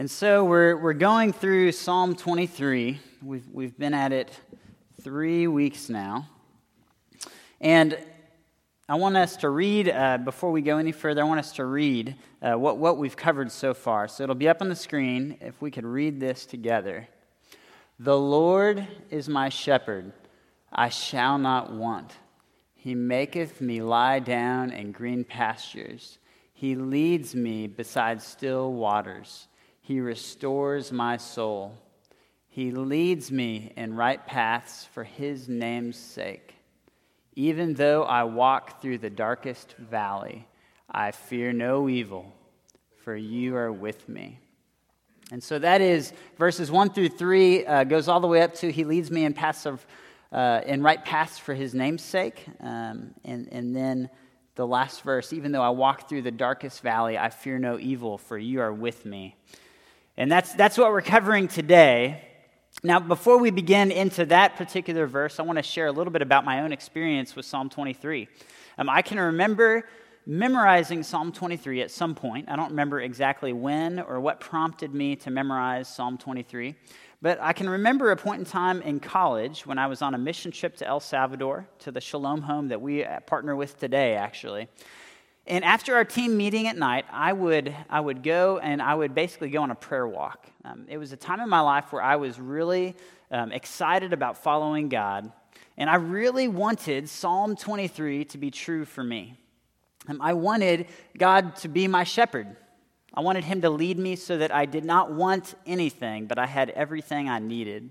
And so we're, we're going through Psalm 23. We've, we've been at it three weeks now. And I want us to read, uh, before we go any further, I want us to read uh, what, what we've covered so far. So it'll be up on the screen if we could read this together. The Lord is my shepherd, I shall not want. He maketh me lie down in green pastures, He leads me beside still waters. He restores my soul. He leads me in right paths for his name's sake. Even though I walk through the darkest valley, I fear no evil, for you are with me. And so that is verses 1 through 3, uh, goes all the way up to He leads me in paths of, uh, in right paths for His name's sake. Um, and, and then the last verse, even though I walk through the darkest valley, I fear no evil, for you are with me. And that's, that's what we're covering today. Now, before we begin into that particular verse, I want to share a little bit about my own experience with Psalm 23. Um, I can remember memorizing Psalm 23 at some point. I don't remember exactly when or what prompted me to memorize Psalm 23. But I can remember a point in time in college when I was on a mission trip to El Salvador, to the Shalom home that we partner with today, actually. And after our team meeting at night, I would, I would go and I would basically go on a prayer walk. Um, it was a time in my life where I was really um, excited about following God, and I really wanted Psalm 23 to be true for me. Um, I wanted God to be my shepherd. I wanted Him to lead me so that I did not want anything, but I had everything I needed.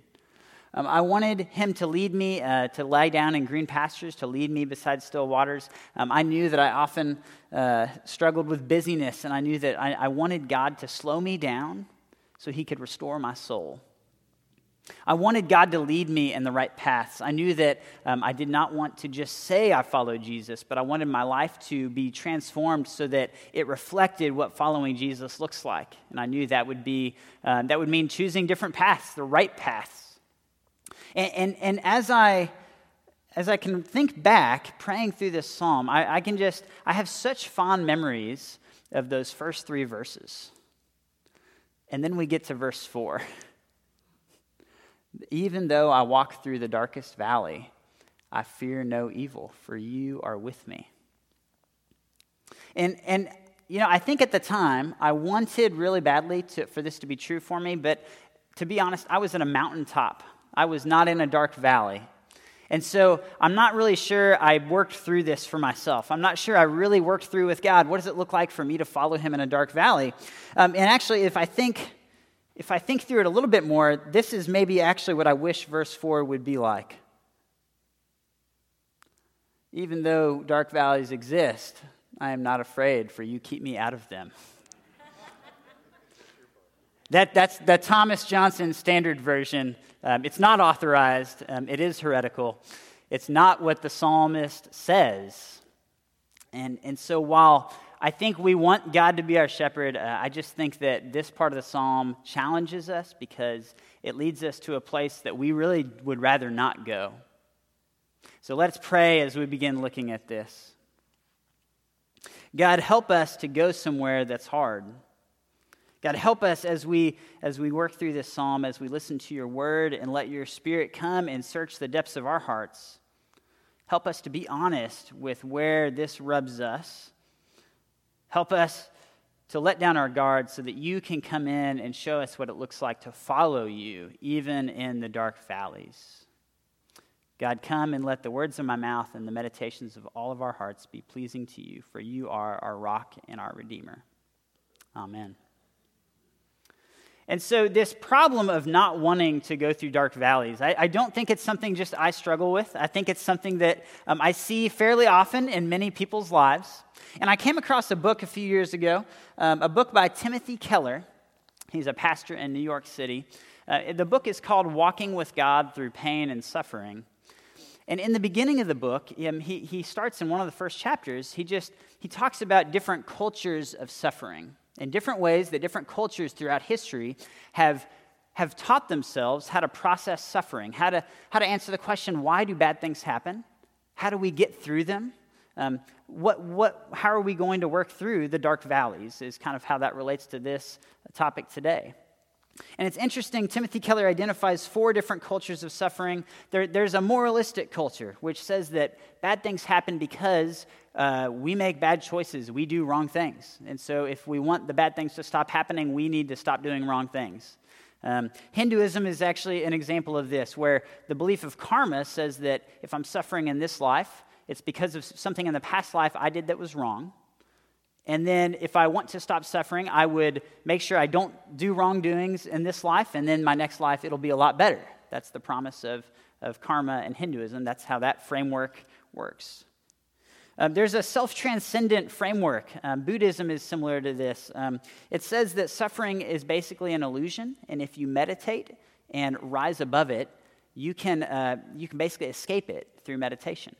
Um, I wanted him to lead me uh, to lie down in green pastures, to lead me beside still waters. Um, I knew that I often uh, struggled with busyness, and I knew that I, I wanted God to slow me down so he could restore my soul. I wanted God to lead me in the right paths. I knew that um, I did not want to just say I followed Jesus, but I wanted my life to be transformed so that it reflected what following Jesus looks like. And I knew that would be uh, that would mean choosing different paths, the right paths. And, and, and as I as I can think back, praying through this psalm, I, I, can just, I have such fond memories of those first three verses. And then we get to verse four. Even though I walk through the darkest valley, I fear no evil, for you are with me. And, and you know, I think at the time I wanted really badly to, for this to be true for me, but to be honest, I was at a mountaintop I was not in a dark valley. And so I'm not really sure I worked through this for myself. I'm not sure I really worked through with God. What does it look like for me to follow Him in a dark valley? Um, and actually, if I think if I think through it a little bit more, this is maybe actually what I wish verse 4 would be like. Even though dark valleys exist, I am not afraid, for you keep me out of them. that, that's the Thomas Johnson Standard Version um, it's not authorized, um, it is heretical. It's not what the psalmist says. And, and so while I think we want God to be our shepherd, uh, I just think that this part of the psalm challenges us because it leads us to a place that we really would rather not go. So let's pray as we begin looking at this. God, help us to go somewhere that's hard. God, help us as we, as we work through this psalm, as we listen to your word, and let your spirit come and search the depths of our hearts. Help us to be honest with where this rubs us. Help us to let down our guard so that you can come in and show us what it looks like to follow you, even in the dark valleys. God, come and let the words of my mouth and the meditations of all of our hearts be pleasing to you, for you are our rock and our redeemer. Amen. And so, this problem of not wanting to go through dark valleys, I, I don't think it's something just I struggle with. I think it's something that um, I see fairly often in many people's lives. And I came across a book a few years ago, um, a book by Timothy Keller. He's a pastor in New York City. Uh, the book is called Walking with God Through Pain and Suffering. And in the beginning of the book, um, he, he starts in one of the first chapters, he just he talks about different cultures of suffering in different ways that different cultures throughout history have, have taught themselves how to process suffering, how to, how to answer the question why do bad things happen? How do we get through them? Um, what, what, how are we going to work through the dark valleys, is kind of how that relates to this topic today. And it's interesting, Timothy Keller identifies four different cultures of suffering. There, there's a moralistic culture, which says that bad things happen because uh, we make bad choices, we do wrong things. And so, if we want the bad things to stop happening, we need to stop doing wrong things. Um, Hinduism is actually an example of this, where the belief of karma says that if I'm suffering in this life, it's because of something in the past life I did that was wrong. And then if I want to stop suffering, I would make sure I don't do wrongdoings in this life, and then my next life it'll be a lot better. That's the promise of, of karma and Hinduism. That's how that framework works. Um, there's a self transcendent framework. Um, Buddhism is similar to this. Um, it says that suffering is basically an illusion, and if you meditate and rise above it, you can, uh, you can basically escape it through meditation.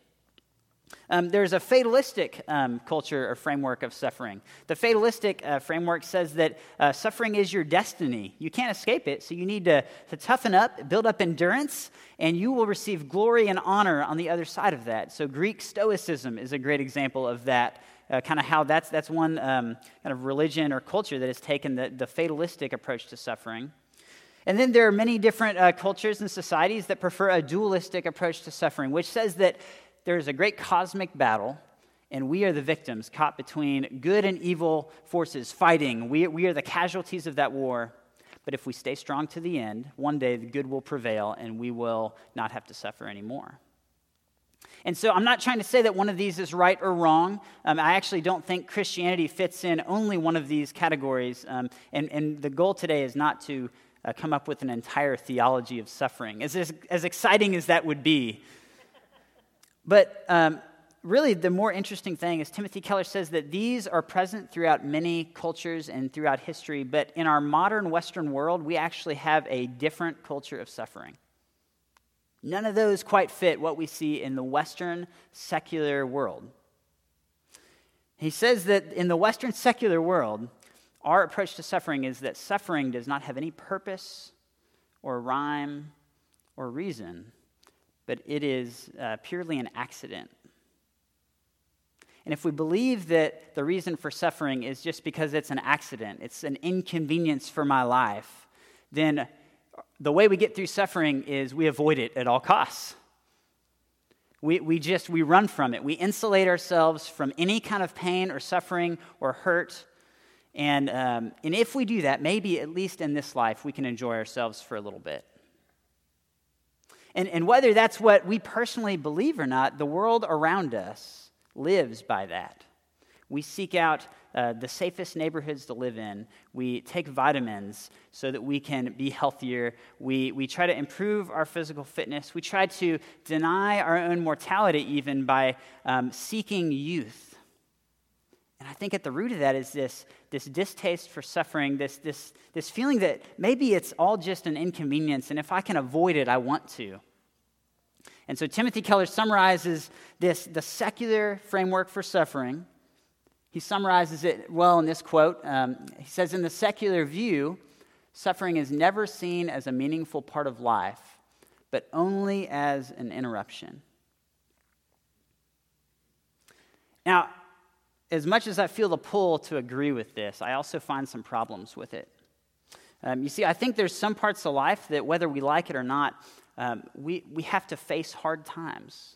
Um, there's a fatalistic um, culture or framework of suffering. The fatalistic uh, framework says that uh, suffering is your destiny. You can't escape it, so you need to, to toughen up, build up endurance, and you will receive glory and honor on the other side of that. So, Greek Stoicism is a great example of that. Uh, kind of how that's, that's one um, kind of religion or culture that has taken the, the fatalistic approach to suffering. And then there are many different uh, cultures and societies that prefer a dualistic approach to suffering, which says that there is a great cosmic battle, and we are the victims caught between good and evil forces fighting. We, we are the casualties of that war. But if we stay strong to the end, one day the good will prevail and we will not have to suffer anymore. And so I'm not trying to say that one of these is right or wrong. Um, I actually don't think Christianity fits in only one of these categories. Um, and, and the goal today is not to uh, come up with an entire theology of suffering. As, as, as exciting as that would be, but um, really, the more interesting thing is Timothy Keller says that these are present throughout many cultures and throughout history, but in our modern Western world, we actually have a different culture of suffering. None of those quite fit what we see in the Western secular world. He says that in the Western secular world, our approach to suffering is that suffering does not have any purpose or rhyme or reason but it is uh, purely an accident. And if we believe that the reason for suffering is just because it's an accident, it's an inconvenience for my life, then the way we get through suffering is we avoid it at all costs. We, we just we run from it. We insulate ourselves from any kind of pain or suffering or hurt. And, um, and if we do that, maybe at least in this life, we can enjoy ourselves for a little bit. And, and whether that's what we personally believe or not, the world around us lives by that. We seek out uh, the safest neighborhoods to live in. We take vitamins so that we can be healthier. We, we try to improve our physical fitness. We try to deny our own mortality even by um, seeking youth. And I think at the root of that is this, this distaste for suffering, this, this, this feeling that maybe it's all just an inconvenience, and if I can avoid it, I want to. And so Timothy Keller summarizes this, the secular framework for suffering. He summarizes it well in this quote. Um, he says, In the secular view, suffering is never seen as a meaningful part of life, but only as an interruption. Now, as much as I feel the pull to agree with this, I also find some problems with it. Um, you see, I think there's some parts of life that, whether we like it or not, um, we, we have to face hard times.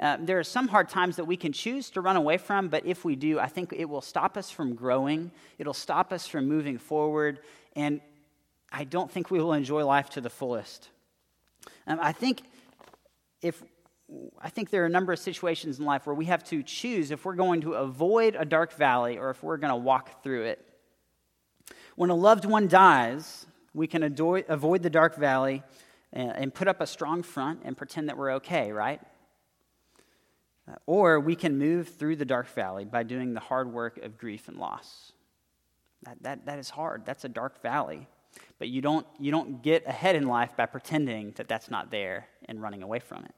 Uh, there are some hard times that we can choose to run away from, but if we do, I think it will stop us from growing. It'll stop us from moving forward, and I don't think we will enjoy life to the fullest. Um, I think if I think there are a number of situations in life where we have to choose if we're going to avoid a dark valley or if we're going to walk through it. When a loved one dies, we can avoid the dark valley and put up a strong front and pretend that we're okay, right? Uh, or we can move through the dark valley by doing the hard work of grief and loss. That, that, that is hard. That's a dark valley. But you don't, you don't get ahead in life by pretending that that's not there and running away from it.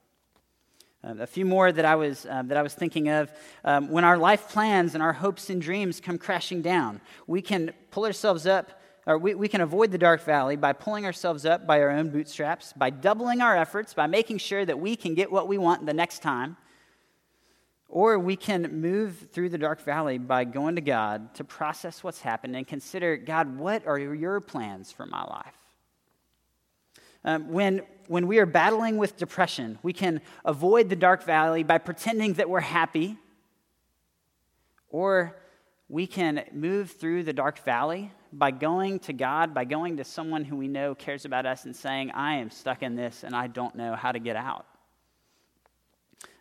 Um, a few more that I was, uh, that I was thinking of. Um, when our life plans and our hopes and dreams come crashing down, we can pull ourselves up or we, we can avoid the dark valley by pulling ourselves up by our own bootstraps, by doubling our efforts, by making sure that we can get what we want the next time. Or we can move through the dark valley by going to God to process what's happened and consider God, what are your plans for my life? Um, when, when we are battling with depression, we can avoid the dark valley by pretending that we're happy, or we can move through the dark valley by going to God, by going to someone who we know cares about us and saying, I am stuck in this and I don't know how to get out.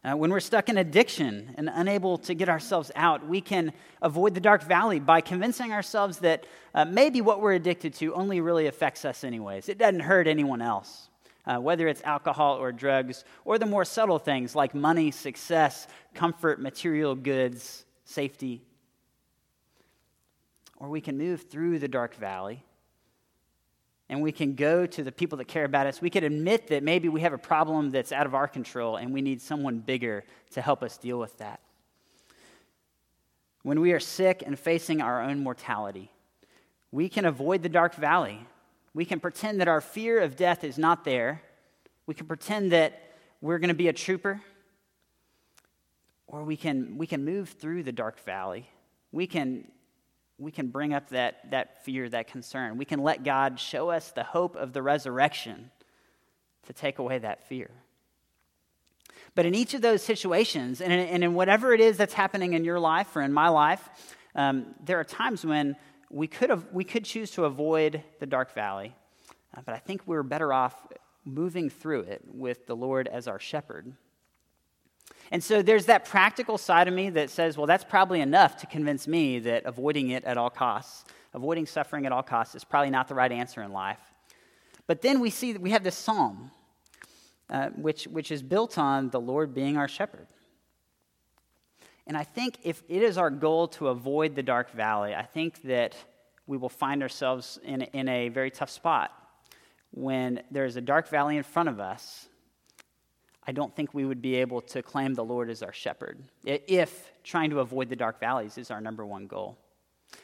Uh, when we're stuck in addiction and unable to get ourselves out, we can avoid the dark valley by convincing ourselves that uh, maybe what we're addicted to only really affects us, anyways. It doesn't hurt anyone else. Uh, whether it's alcohol or drugs, or the more subtle things like money, success, comfort, material goods, safety. Or we can move through the dark valley and we can go to the people that care about us. We can admit that maybe we have a problem that's out of our control and we need someone bigger to help us deal with that. When we are sick and facing our own mortality, we can avoid the dark valley. We can pretend that our fear of death is not there. We can pretend that we're going to be a trooper. Or we can, we can move through the dark valley. We can we can bring up that, that fear, that concern. We can let God show us the hope of the resurrection to take away that fear. But in each of those situations, and in, and in whatever it is that's happening in your life or in my life, um, there are times when we could, have, we could choose to avoid the dark valley, uh, but I think we're better off moving through it with the Lord as our shepherd. And so there's that practical side of me that says, well, that's probably enough to convince me that avoiding it at all costs, avoiding suffering at all costs, is probably not the right answer in life. But then we see that we have this psalm, uh, which, which is built on the Lord being our shepherd. And I think if it is our goal to avoid the dark valley, I think that we will find ourselves in, in a very tough spot when there's a dark valley in front of us I don't think we would be able to claim the Lord as our shepherd if trying to avoid the dark valleys is our number one goal.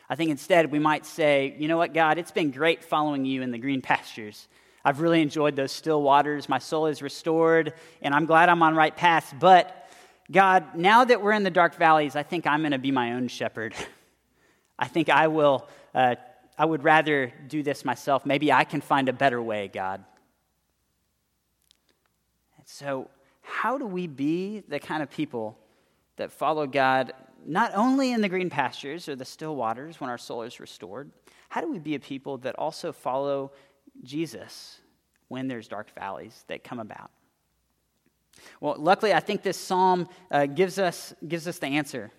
I think instead we might say, you know what, God, it's been great following you in the green pastures. I've really enjoyed those still waters. My soul is restored, and I'm glad I'm on right path. But God, now that we're in the dark valleys, I think I'm going to be my own shepherd. I think I will. Uh, I would rather do this myself. Maybe I can find a better way, God. And so, how do we be the kind of people that follow God not only in the green pastures or the still waters when our soul is restored? How do we be a people that also follow Jesus when there's dark valleys that come about? Well, luckily, I think this psalm uh, gives, us, gives us the answer.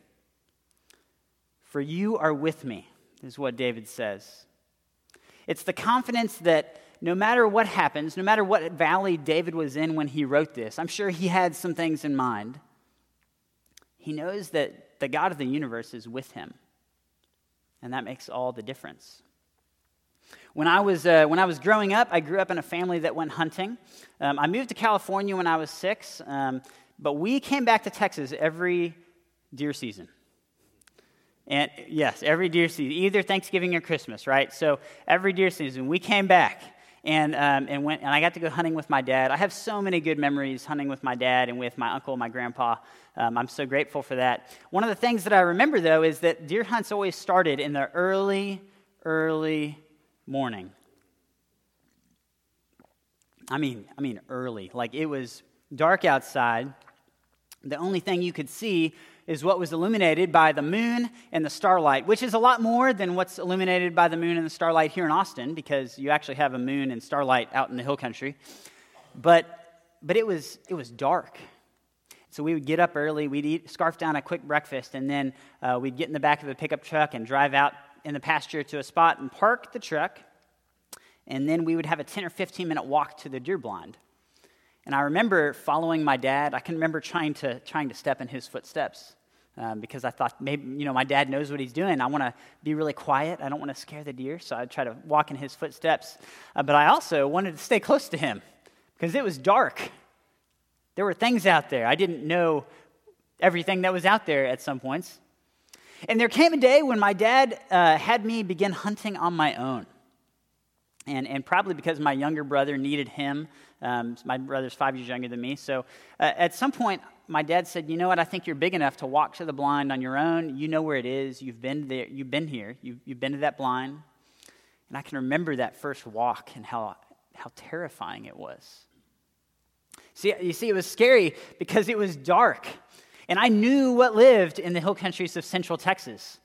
For you are with me, is what David says. It's the confidence that no matter what happens, no matter what valley David was in when he wrote this, I'm sure he had some things in mind. He knows that the God of the universe is with him. And that makes all the difference. When I was, uh, when I was growing up, I grew up in a family that went hunting. Um, I moved to California when I was six, um, but we came back to Texas every deer season. And yes, every deer season, either Thanksgiving or Christmas, right? So every deer season, we came back and, um, and, went, and I got to go hunting with my dad. I have so many good memories hunting with my dad and with my uncle, and my grandpa. Um, I'm so grateful for that. One of the things that I remember, though, is that deer hunts always started in the early, early morning. I mean, I mean early. Like it was dark outside. The only thing you could see is what was illuminated by the moon and the starlight, which is a lot more than what's illuminated by the moon and the starlight here in Austin, because you actually have a moon and starlight out in the hill country. But, but it, was, it was dark. So we would get up early, we'd eat, scarf down a quick breakfast, and then uh, we'd get in the back of a pickup truck and drive out in the pasture to a spot and park the truck. And then we would have a 10 or 15 minute walk to the deer blind. And I remember following my dad. I can remember trying to, trying to step in his footsteps um, because I thought maybe, you know, my dad knows what he's doing. I want to be really quiet. I don't want to scare the deer, so I try to walk in his footsteps. Uh, but I also wanted to stay close to him because it was dark. There were things out there. I didn't know everything that was out there at some points. And there came a day when my dad uh, had me begin hunting on my own. And, and probably because my younger brother needed him. Um, my brother's five years younger than me. So uh, at some point, my dad said, You know what? I think you're big enough to walk to the blind on your own. You know where it is. You've been there. You've been here. You've, you've been to that blind. And I can remember that first walk and how, how terrifying it was. See, you see, it was scary because it was dark. And I knew what lived in the hill countries of central Texas.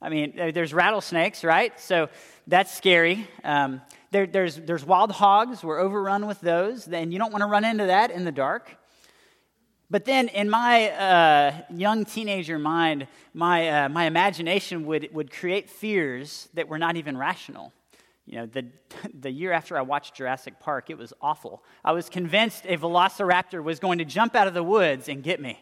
I mean, there's rattlesnakes, right? So that's scary. Um, there, there's, there's wild hogs. We're overrun with those. And you don't want to run into that in the dark. But then, in my uh, young teenager mind, my, uh, my imagination would, would create fears that were not even rational. You know, the, the year after I watched Jurassic Park, it was awful. I was convinced a velociraptor was going to jump out of the woods and get me.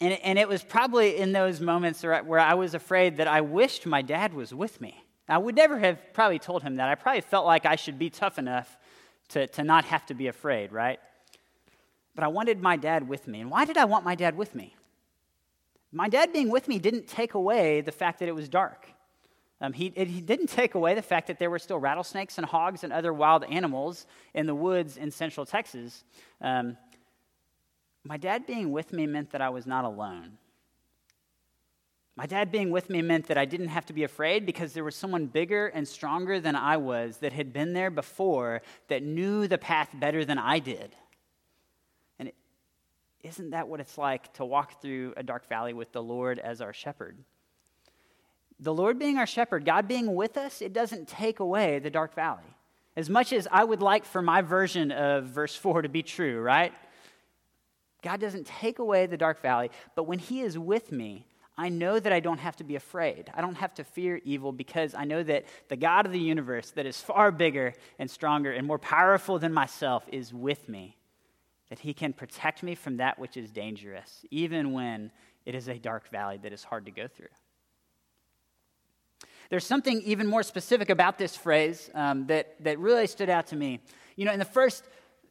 And, and it was probably in those moments where I was afraid that I wished my dad was with me. I would never have probably told him that. I probably felt like I should be tough enough to, to not have to be afraid, right? But I wanted my dad with me. And why did I want my dad with me? My dad being with me didn't take away the fact that it was dark. Um, he, it, he didn't take away the fact that there were still rattlesnakes and hogs and other wild animals in the woods in central Texas. Um, my dad being with me meant that I was not alone. My dad being with me meant that I didn't have to be afraid because there was someone bigger and stronger than I was that had been there before that knew the path better than I did. Isn't that what it's like to walk through a dark valley with the Lord as our shepherd? The Lord being our shepherd, God being with us, it doesn't take away the dark valley. As much as I would like for my version of verse 4 to be true, right? God doesn't take away the dark valley, but when He is with me, I know that I don't have to be afraid. I don't have to fear evil because I know that the God of the universe, that is far bigger and stronger and more powerful than myself, is with me. That He can protect me from that which is dangerous, even when it is a dark valley that is hard to go through. There's something even more specific about this phrase um, that, that really stood out to me. You know, in the first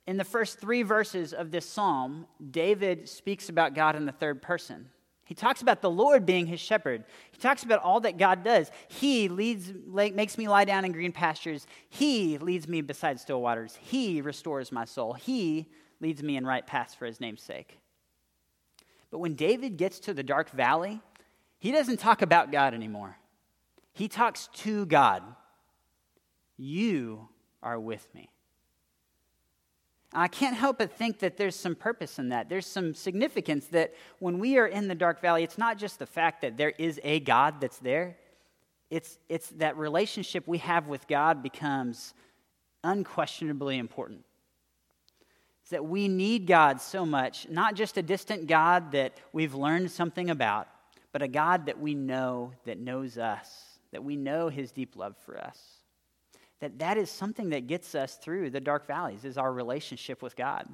in the first three verses of this psalm, David speaks about God in the third person. He talks about the Lord being his shepherd. He talks about all that God does. He leads, makes me lie down in green pastures. He leads me beside still waters. He restores my soul. He leads me in right paths for his name's sake. But when David gets to the dark valley, he doesn't talk about God anymore. He talks to God. You are with me. I can't help but think that there's some purpose in that. There's some significance that when we are in the dark valley, it's not just the fact that there is a God that's there, it's, it's that relationship we have with God becomes unquestionably important. That we need God so much, not just a distant God that we've learned something about, but a God that we know, that knows us, that we know his deep love for us. That that is something that gets us through the dark valleys is our relationship with god.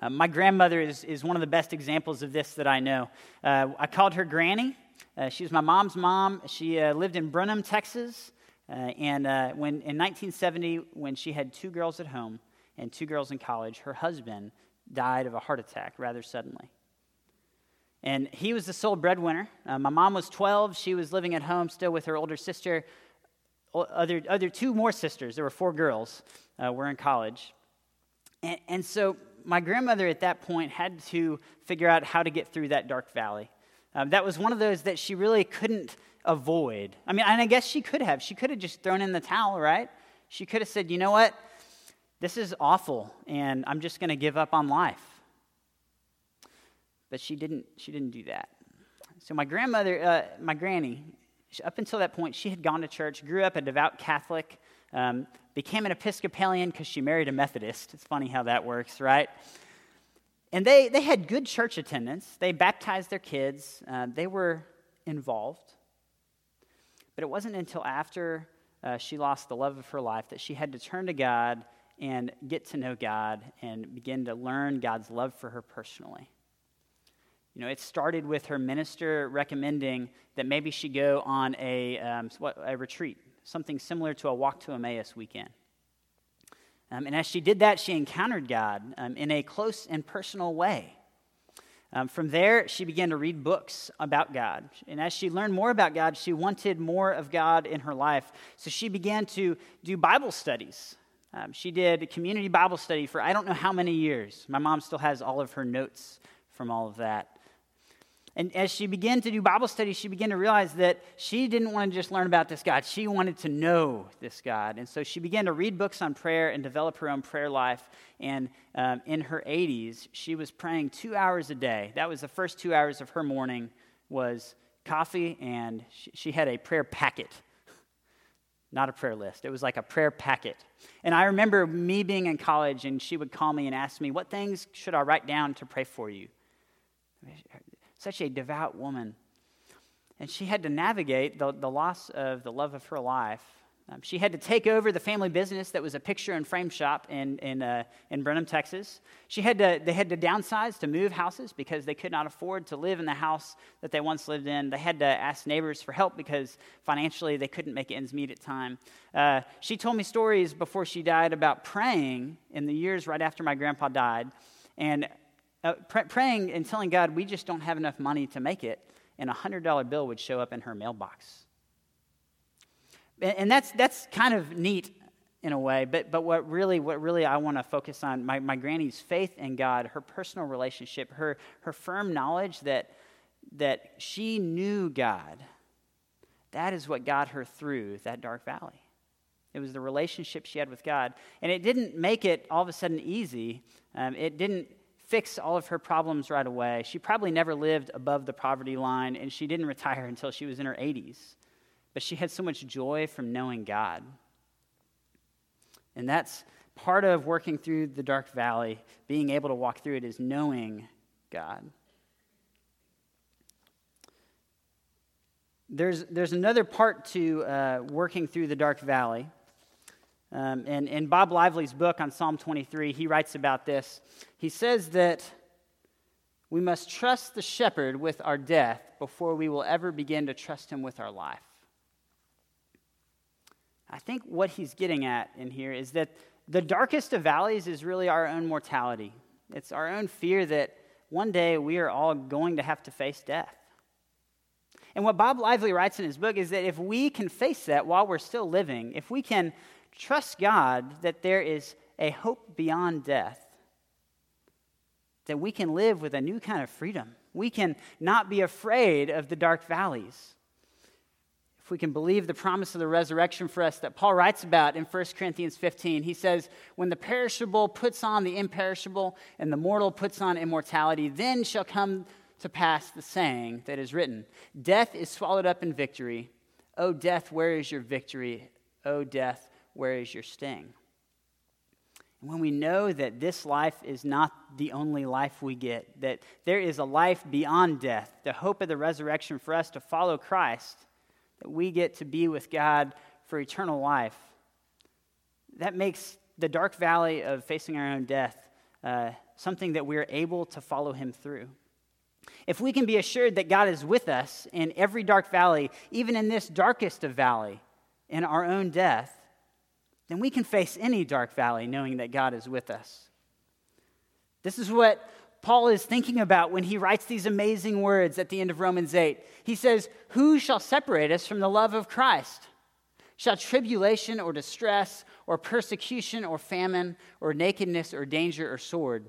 Uh, my grandmother is, is one of the best examples of this that i know. Uh, i called her granny. Uh, she was my mom's mom. She uh, lived in brenham texas. Uh, and uh, when, in 1970 when she had two girls at home and two girls in college her husband died of a heart attack rather suddenly and he was the sole breadwinner. my mom was 12. She was living at home still with her older sister other, other two more sisters, there were four girls, uh, were in college. And, and so my grandmother at that point had to figure out how to get through that dark valley. Um, that was one of those that she really couldn't avoid. I mean, and I guess she could have. She could have just thrown in the towel, right? She could have said, you know what? This is awful, and I'm just going to give up on life. But she didn't, she didn't do that. So my grandmother, uh, my granny, up until that point, she had gone to church, grew up a devout Catholic, um, became an Episcopalian because she married a Methodist. It's funny how that works, right? And they, they had good church attendance. They baptized their kids. Uh, they were involved. But it wasn't until after uh, she lost the love of her life that she had to turn to God and get to know God and begin to learn God's love for her personally. You know, it started with her minister recommending that maybe she go on a, um, what, a retreat, something similar to a walk to Emmaus weekend. Um, and as she did that, she encountered God um, in a close and personal way. Um, from there, she began to read books about God. And as she learned more about God, she wanted more of God in her life. So she began to do Bible studies Um, she did community Bible study for I don't know how many years. My mom still has all of her notes from all of that. And as she began to do Bible study, she began to realize that she didn't want to just learn about this God. She wanted to know this God. And so she began to read books on prayer and develop her own prayer life. And um, in her 80s, she was praying two hours a day. That was the first two hours of her morning was coffee, and she, she had a prayer packet. Not a prayer list. It was like a prayer packet. And I remember me being in college, and she would call me and ask me, What things should I write down to pray for you? such a devout woman. And she had to navigate the, the loss of the love of her life. Um, she had to take over the family business that was a picture and frame shop in, in, uh, in Brenham, Texas. She had to, they had to downsize to move houses because they could not afford to live in the house that they once lived in. They had to ask neighbors for help because financially they couldn't make ends meet at time. Uh, she told me stories before she died about praying in the years right after my grandpa died. And uh, pr- praying and telling God, we just don't have enough money to make it, and a $100 bill would show up in her mailbox. And, that's, that's kind of neat in a way, but, but what really, what really I want to focus on, my, my granny's faith in God, her personal relationship, her, her firm knowledge that, that she knew God, that is what got her through that dark valley. It was the relationship she had with God. And it didn't make it all of a sudden easy. Um, it didn't fix all of her problems right away. She probably never lived above the poverty line, and she didn't retire until she was in her 80s. But she had so much joy from knowing God. And that's part of working through the dark valley, being able to walk through it is knowing God. There's, there's another part to uh, working through the dark valley. Um, and in Bob Lively's book on Psalm 23, he writes about this. He says that we must trust the shepherd with our death before we will ever begin to trust him with our life. I think what he's getting at in here is that the darkest of valleys is really our own mortality. It's our own fear that one day we are all going to have to face death. And what Bob Lively writes in his book is that if we can face that while we're still living, if we can trust God that there is a hope beyond death, that we can live with a new kind of freedom. We can not be afraid of the dark valleys. If we can believe the promise of the resurrection for us that Paul writes about in 1 Corinthians 15, he says, When the perishable puts on the imperishable and the mortal puts on immortality, then shall come to pass the saying that is written Death is swallowed up in victory. O death, where is your victory? O death, where is your sting? And when we know that this life is not the only life we get, that there is a life beyond death, the hope of the resurrection for us to follow Christ, that we get to be with God for eternal life, that makes the dark valley of facing our own death uh, something that we're able to follow Him through. If we can be assured that God is with us in every dark valley, even in this darkest of valley, in our own death, then we can face any dark valley knowing that God is with us. This is what Paul is thinking about when he writes these amazing words at the end of Romans 8. He says, Who shall separate us from the love of Christ? Shall tribulation or distress or persecution or famine or nakedness or danger or sword?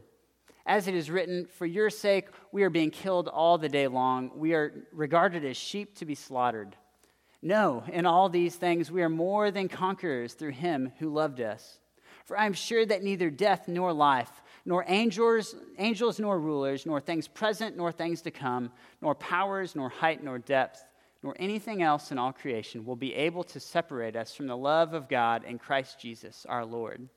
As it is written, For your sake we are being killed all the day long. We are regarded as sheep to be slaughtered. No, in all these things we are more than conquerors through him who loved us. For I am sure that neither death nor life, nor angels, angels nor rulers, nor things present nor things to come, nor powers, nor height, nor depth, nor anything else in all creation will be able to separate us from the love of God in Christ Jesus our Lord.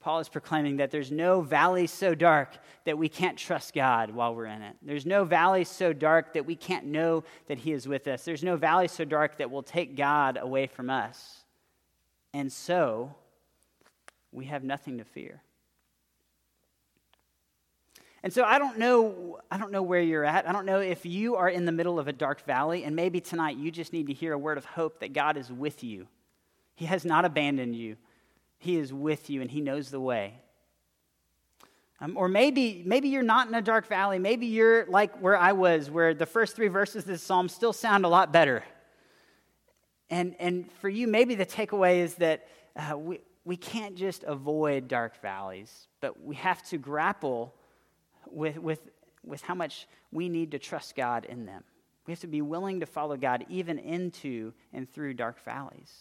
Paul is proclaiming that there's no valley so dark that we can't trust God while we're in it. There's no valley so dark that we can't know that He is with us. There's no valley so dark that will take God away from us. And so, we have nothing to fear. And so I don't know I don't know where you're at. I don't know if you are in the middle of a dark valley and maybe tonight you just need to hear a word of hope that God is with you. He has not abandoned you. He is with you and He knows the way. Um, or maybe, maybe you're not in a dark valley. Maybe you're like where I was, where the first three verses of this psalm still sound a lot better. And, and for you, maybe the takeaway is that uh, we, we can't just avoid dark valleys, but we have to grapple with, with, with how much we need to trust God in them. We have to be willing to follow God even into and through dark valleys.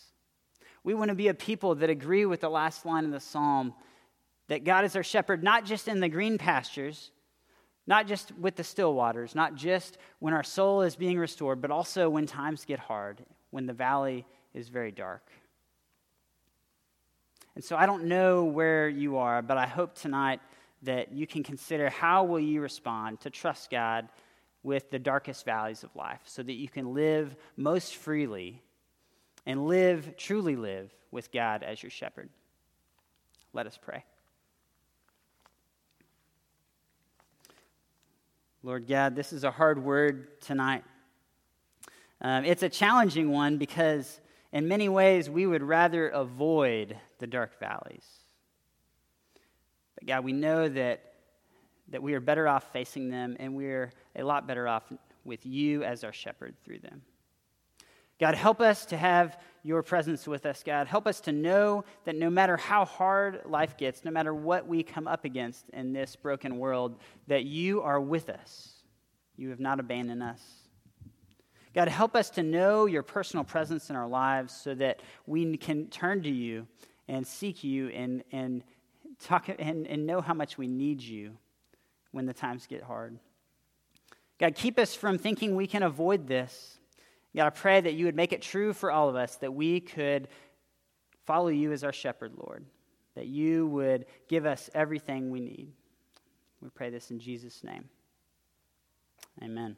We want to be a people that agree with the last line of the psalm that God is our shepherd, not just in the green pastures, not just with the still waters, not just when our soul is being restored, but also when times get hard, when the valley is very dark. And so I don't know where you are, but I hope tonight that you can consider how will you respond to trust God with the darkest valleys of life so that you can live most freely and live, truly live, with God as your shepherd. Let us pray. Lord God, this is a hard word tonight. Um, it's a challenging one because, in many ways, we would rather avoid the dark valleys. But God, we know that, that we are better off facing them, and we're a lot better off with you as our shepherd through them. God, help us to have your presence with us, God. Help us to know that no matter how hard life gets, no matter what we come up against in this broken world, that you are with us. You have not abandoned us. God, help us to know your personal presence in our lives so that we can turn to you and seek you and, and, talk, and, and know how much we need you when the times get hard. God, keep us from thinking we can avoid this God, I pray that you would make it true for all of us that we could follow you as our shepherd, Lord, that you would give us everything we need. We pray this in Jesus' name. Amen.